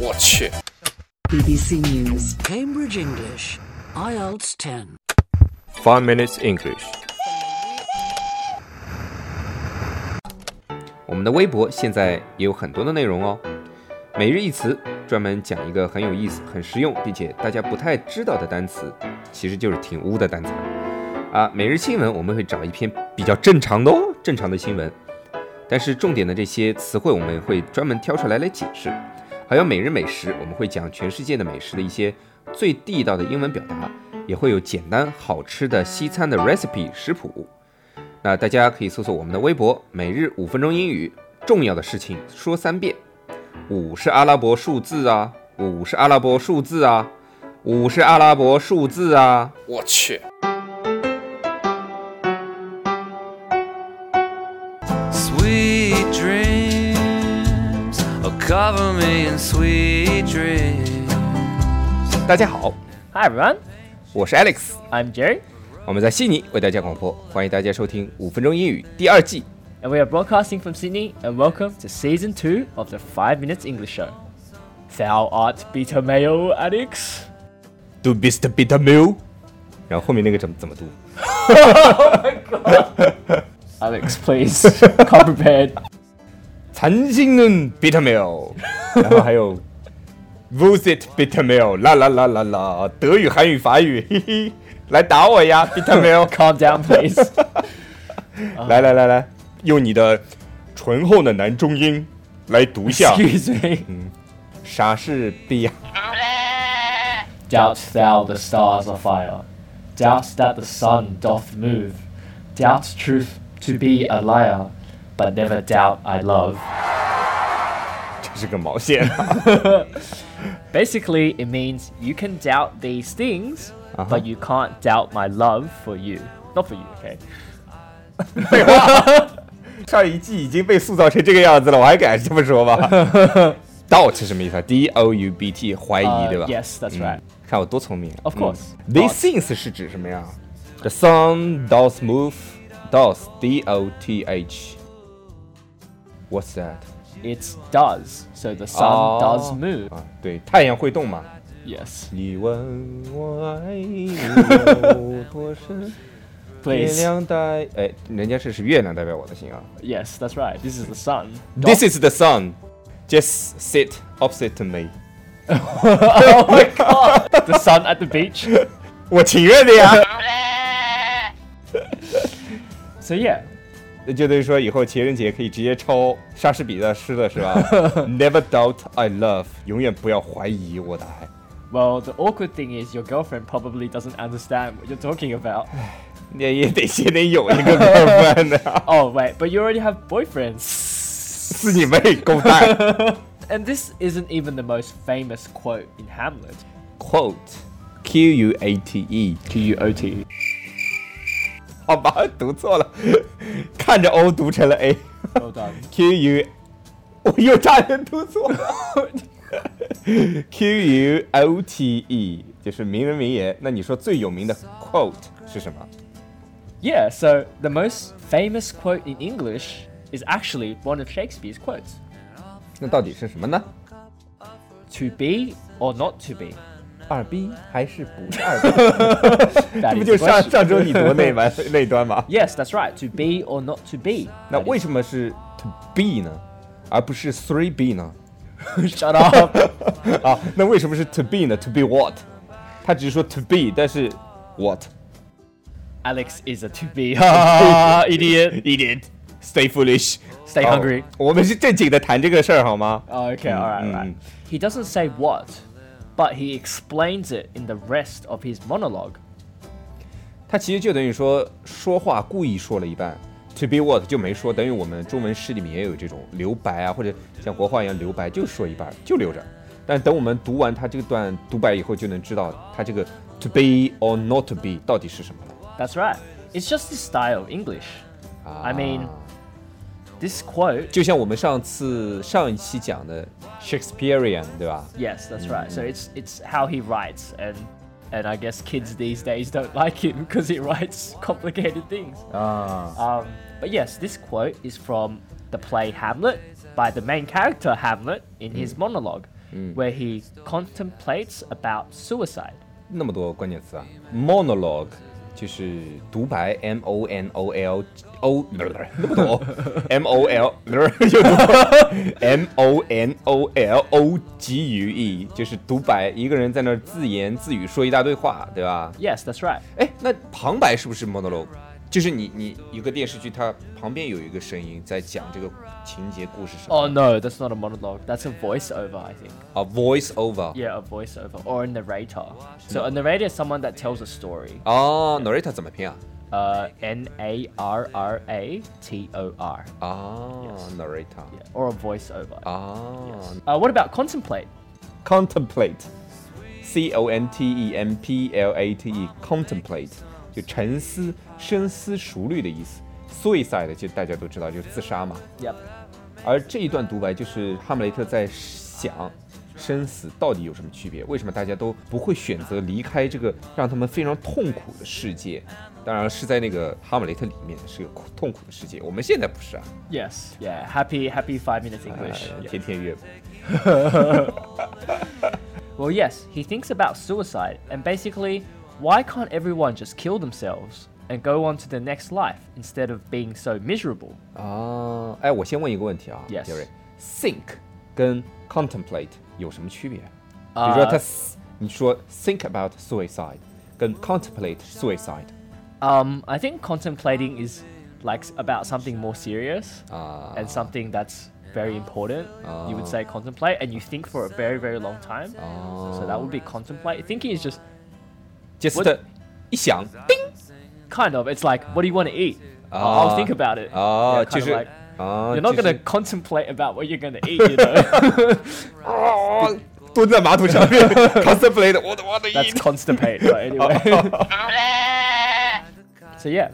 我去。BBC News. Cambridge English, IELTS 10. Five minutes English。我们的微博现在也有很多的内容哦。每日一词专门讲一个很有意思、很实用，并且大家不太知道的单词，其实就是挺污的单词啊。每日新闻我们会找一篇比较正常的哦，正常的新闻，但是重点的这些词汇我们会专门挑出来来解释。还有每日美食，我们会讲全世界的美食的一些最地道的英文表达，也会有简单好吃的西餐的 recipe 食谱。那大家可以搜索我们的微博“每日五分钟英语”，重要的事情说三遍。五是阿拉伯数字啊，五是阿拉伯数字啊，五是阿拉伯数字啊！我去。cover me in sweet dreams. 大家好， Hi everyone, 我是 Alex， I'm Jerry, 我们在悉尼为大家广播，欢迎大家收听五分钟英语第二季。 and we are broadcasting from Sydney, and welcome to season two of the Five Minutes English Show. Thou art beta male, Alex. Do Mr. Bitter Mill，然后后面那个怎么怎么读？ Alex, please, come prepared. 残心的 Bitter Mill，然后还有 Visit Bitter Mill，啦啦啦啦啦，德语、韩语、法语，嘿嘿，来打我呀，Bitter Mill。 Calm down, please. 来来来来，用你的醇厚的男中音来读一下。 Excuse me. 啥是 B 呀？ Doubt thou the stars are fire. Doubt that the sun doth move. Doubt truth to be a liar, but never doubt I love. 这是个毛线啊！ Basically, it means you can doubt these things, Uh-huh. but you can't doubt my love for you. Not for you, okay? 废话，上一季已经被塑造成这个样子了，我还敢这么说吗？Doubt 是什么意思啊？D O U B T，怀疑 Uh, 对吧 yes, that's right. 看我多聪明。 Of course. 嗯 These things 是指什么呀？The sun does move. Does D O T H. What's that? It does. So the sun Oh. does move. 啊，对，太阳会动嘛。 Yes. 你问我爱你有多深？月 Please. 亮代，哎，人家这是月亮代表我的心啊。 Yes, that's right. This is the sun. This is the sun. Just sit opposite to me. oh my god! the sun at the beach. 我情愿的呀。 So yeah, 那就等于说以后情人节可以直接抄莎士比的诗了，是吧？Never doubt I love，永远不要怀疑我的爱。 well, the awkward thing is your girlfriend probably doesn't understand what you're talking about. 你也得先得有一个 girlfriend 的， oh wait, but you already have boyfriends. 是你妹狗蛋。 And this isn't even the most famous quote in Hamlet. Quote Q U A T E， Q U O T. 好吧，读错了， 看着 O 读成了 A。 Well done. Q U，我又差点读错了。Q U O T E 就是名人名言。那你说最有名的 quote 是什么？ Yeah, so the most famous quote in English is actually one of Shakespeare's quotes 那到底是什么呢？ To be or not to be. 二 B 还是不是二 B？ That 这不 is 就 the 上 question. 上周你读的那完那一段吗？ Yes, that's right. To be or not to be. 那 That 为 is- 什么是 to be 呢，而不是 three B 呢？ Shut up. 啊，那为什么是 to be 呢？To be what？他只是说 to be，但是 what？ Alex is a to be. Ah, idiot. Idiot. Stay foolish. Stay 好 hungry. 我们是正经的谈这个事儿好吗？ Oh, okay, all right, all right. mm. He doesn't say what, but he explains it in the rest of his monologue. 他其实就等于说说话故意说了一半，to be what 就没说，等于我们中文诗里面也有这种留白啊，或者像国画一样留白，就说一半就留着。但等我们读完他这段独白以后，就能知道他这个 to be or not to be 到底是什么了。 That's right. It's just the style of English. I mean, 啊 this quote. 就像我们上次上一期讲的 Shakespearean，对吧？ Yes, that's right. So it's it's how he writes, and and I guess kids these days don't like him because he writes complicated things. 啊， Um, but yes, this quote is from the play Hamlet by the main character Hamlet in his monologue. where he contemplates about suicide. 那么多关键词啊，monologue 就是独白，m o n o l o 不是那么多，m o l 不是 m o n o l o g u e 就是独白，一个人在那儿自言自语说一大堆话，对吧？Yes, that's right. 哎，那旁白是不是 monologue？就是你你一个电视剧，它旁边有一个声音在讲这个情节故事什么 Oh no, that's not a monologue. That's a voiceover, I think. 啊，voice over。 Yeah, a voiceover or a narrator. So a narrator is someone that tells a story. 哦，narrator 怎么拼啊？ Uh, N A R R A T O R. 啊，narrator。 Yeah, or a voiceover. 啊 Uh, what about contemplate? contemplate，c o n t e m p l a t e，contemplate 就沉思、 深思熟虑的意思。suicide 就大家都知道就是自杀嘛。 Yep. 而这一段独白就是哈姆雷特在想生死到底有什么区别？为什么大家都不会选择离开这个让他们非常痛苦的世界？当然是在那个哈姆雷特里面是个苦痛苦的世界，我们现在不是啊， Yes. Yeah. Happy, happy five minutes English. 呃 Yeah. 天天乐。 Well, yes, he thinks about suicide and basically, why can't everyone just kill themselves and go on to the next life instead of being so miserable? 啊，哎，我先问一个问题啊 Yes 杰瑞，think 跟 contemplate 有什么区别？比如说他 s- 你说 think about suicide 跟 contemplate suicide Um, I think contemplating is like about something more serious Ah. and something that's very important. You would say contemplate, and you think for a very, very long time. So that would be contemplate. Thinking is just just What- 一想，叮 kind of. It's like, what do you want to eat? I'll- Ah. I'll think about it. 啊， Yeah, 就 kind of 是 like 啊， you're not 就 gonna 是 contemplate about what you're gonna eat. You know, 哦蹲在马桶上面 contemplate what what to that's eat。 constipate. But anyway. so yeah,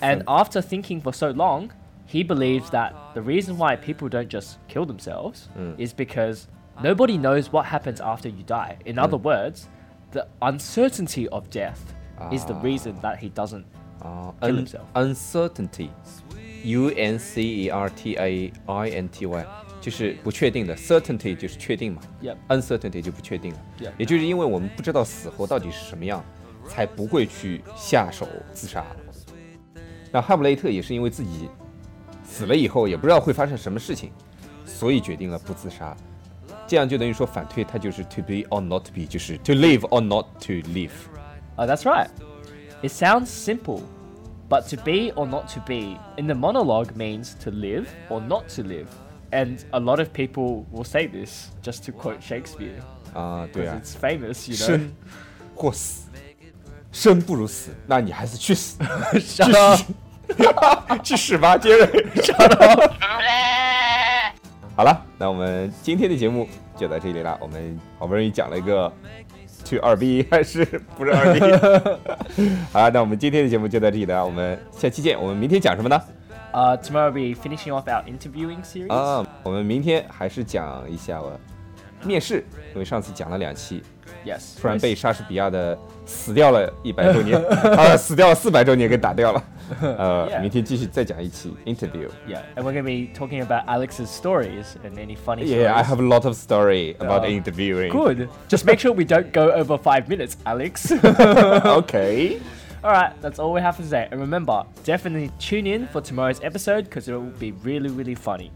and after thinking for so long, he believes that the reason why people don't just kill themselves is because nobody knows what happens after you die. In other words, the uncertainty of death is the reason that he doesn't 啊 kill，un himself uncertainty，u n c e r t a i n t y，就是不确定的，certainty 就是确定嘛 Yep.，uncertainty 就不确定了。Yep. 也就是因为我们不知道死后到底是什么样，才不会去下手自杀。那哈姆雷特也是因为自己死了以后也不知道会发生什么事情，所以决定了不自杀。这样就等于说反推他就是 to be or not to be，就是 to live or not to live。Oh, that's right. It sounds simple, but to be or not to be in the monologue means to live or not to live. And a lot of people will say this just to quote Shakespeare. 啊，对 Because 啊， it's famous, you know. 生或死，生不如死，那你还是去死， Shut up. 去死吧，杰瑞。好了，那我们今天的节目就到这里了。我们好不容易讲了一个 to 二逼还是不是二逼好了，那我们今天的节目就到这里了。我们下期见。我们明天讲什么呢？Uh, tomorrow be finishing off our interviewing series. 啊，我们明天还是讲一下我面试，因为上次讲了两期， yes. 突然被莎士比亚的死掉了一百周年，啊，死掉了四百周年给打掉了。呃， Yeah. 明天继续再讲一期 interview。 Yeah, and we're going to be talking about Alex's stories and any funny Yeah, I stories. have a lot of story about Uh, interviewing. Good. Just make sure we don't go over five minutes, Alex. okay. all right, that's all we have for today. And remember, definitely tune in for tomorrow's episode because it will be really, really funny.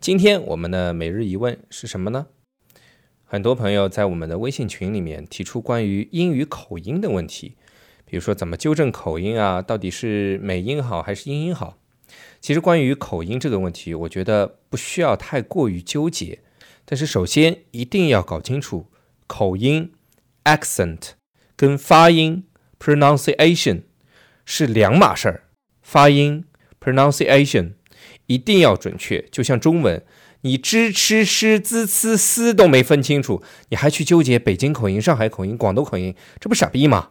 今天我们的每日一问是什么呢？很多朋友在我们的微信群里面提出关于英语口音的问题，比如说怎么纠正口音啊，到底是美音好还是英音好？其实关于口音这个问题，我觉得不需要太过于纠结，但是首先一定要搞清楚口音 accent 跟发音 pronunciation 是两码事儿，发音 pronunciation 一定要准确，就像中文，你支吃诗滋呲丝都没分清楚，你还去纠结北京口音、上海口音、广东口音，这不傻逼吗？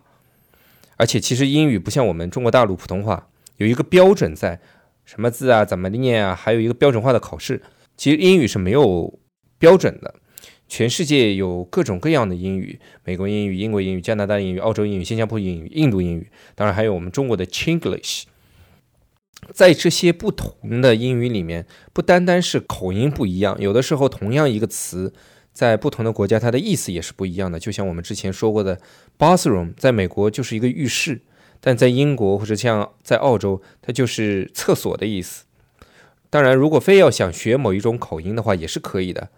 而且其实英语不像我们中国大陆普通话有一个标准在，什么字啊，怎么念啊，还有一个标准化的考试。其实英语是没有标准的，全世界有各种各样的英语，美国英语、英国英语、加拿大英语、澳洲英语、新加坡英语、印度英语，当然还有我们中国的 Chinglish。在这些不同的英语里面，不单单是口音不一样，有的时候同样一个词，在不同的国家它的意思也是不一样的。就像我们之前说过的，bathroom 在美国就是一个浴室，但在英国或者像在澳洲，它就是厕所的意思。当然，如果非要想学某一种口音的话，也是可以的。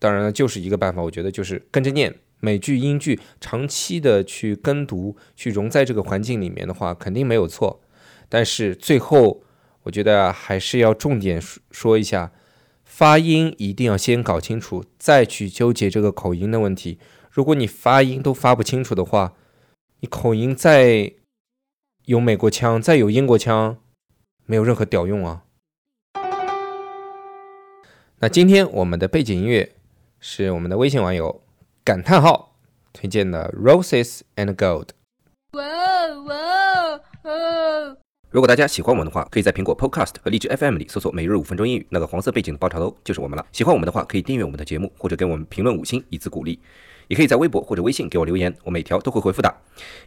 当然了，就是一个办法，我觉得就是跟着念美剧、英剧，长期的去跟读，去融在这个环境里面的话，肯定没有错。但是最后，我觉得还是要重点说一下，发音一定要先搞清楚，再去纠结这个口音的问题。如果你发音都发不清楚的话，你口音再有美国腔，再有英国腔，没有任何屌用啊。那今天我们的背景音乐是我们的微信网友感叹号推荐的《Roses and Gold》。哇哦哇哦哦如果大家喜欢我们的话，可以在苹果 Podcast 和荔枝 FM 里搜索“每日五分钟英语”，那个黄色背景的爆炒头就是我们了。喜欢我们的话，可以订阅我们的节目，或者给我们评论五星以资鼓励。也可以在微博或者微信给我留言，我每条都会回复的。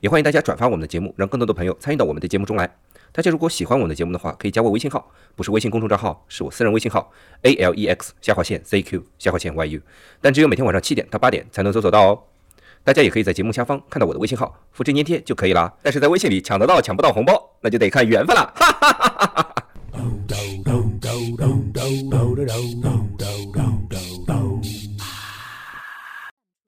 也欢迎大家转发我们的节目，让更多的朋友参与到我们的节目中来。大家如果喜欢我们的节目的话，可以加我微信号，不是微信公众账号，是我私人微信号 a l e x 下划线 z q 下划线 y u，但只有每天晚上七点到八点才能搜索到哦。大家也可以在节目下方看到我的微信号，复制粘贴就可以了。但是在微信里抢得到抢不到红包，那就得看缘分了。哈哈哈哈哈哈。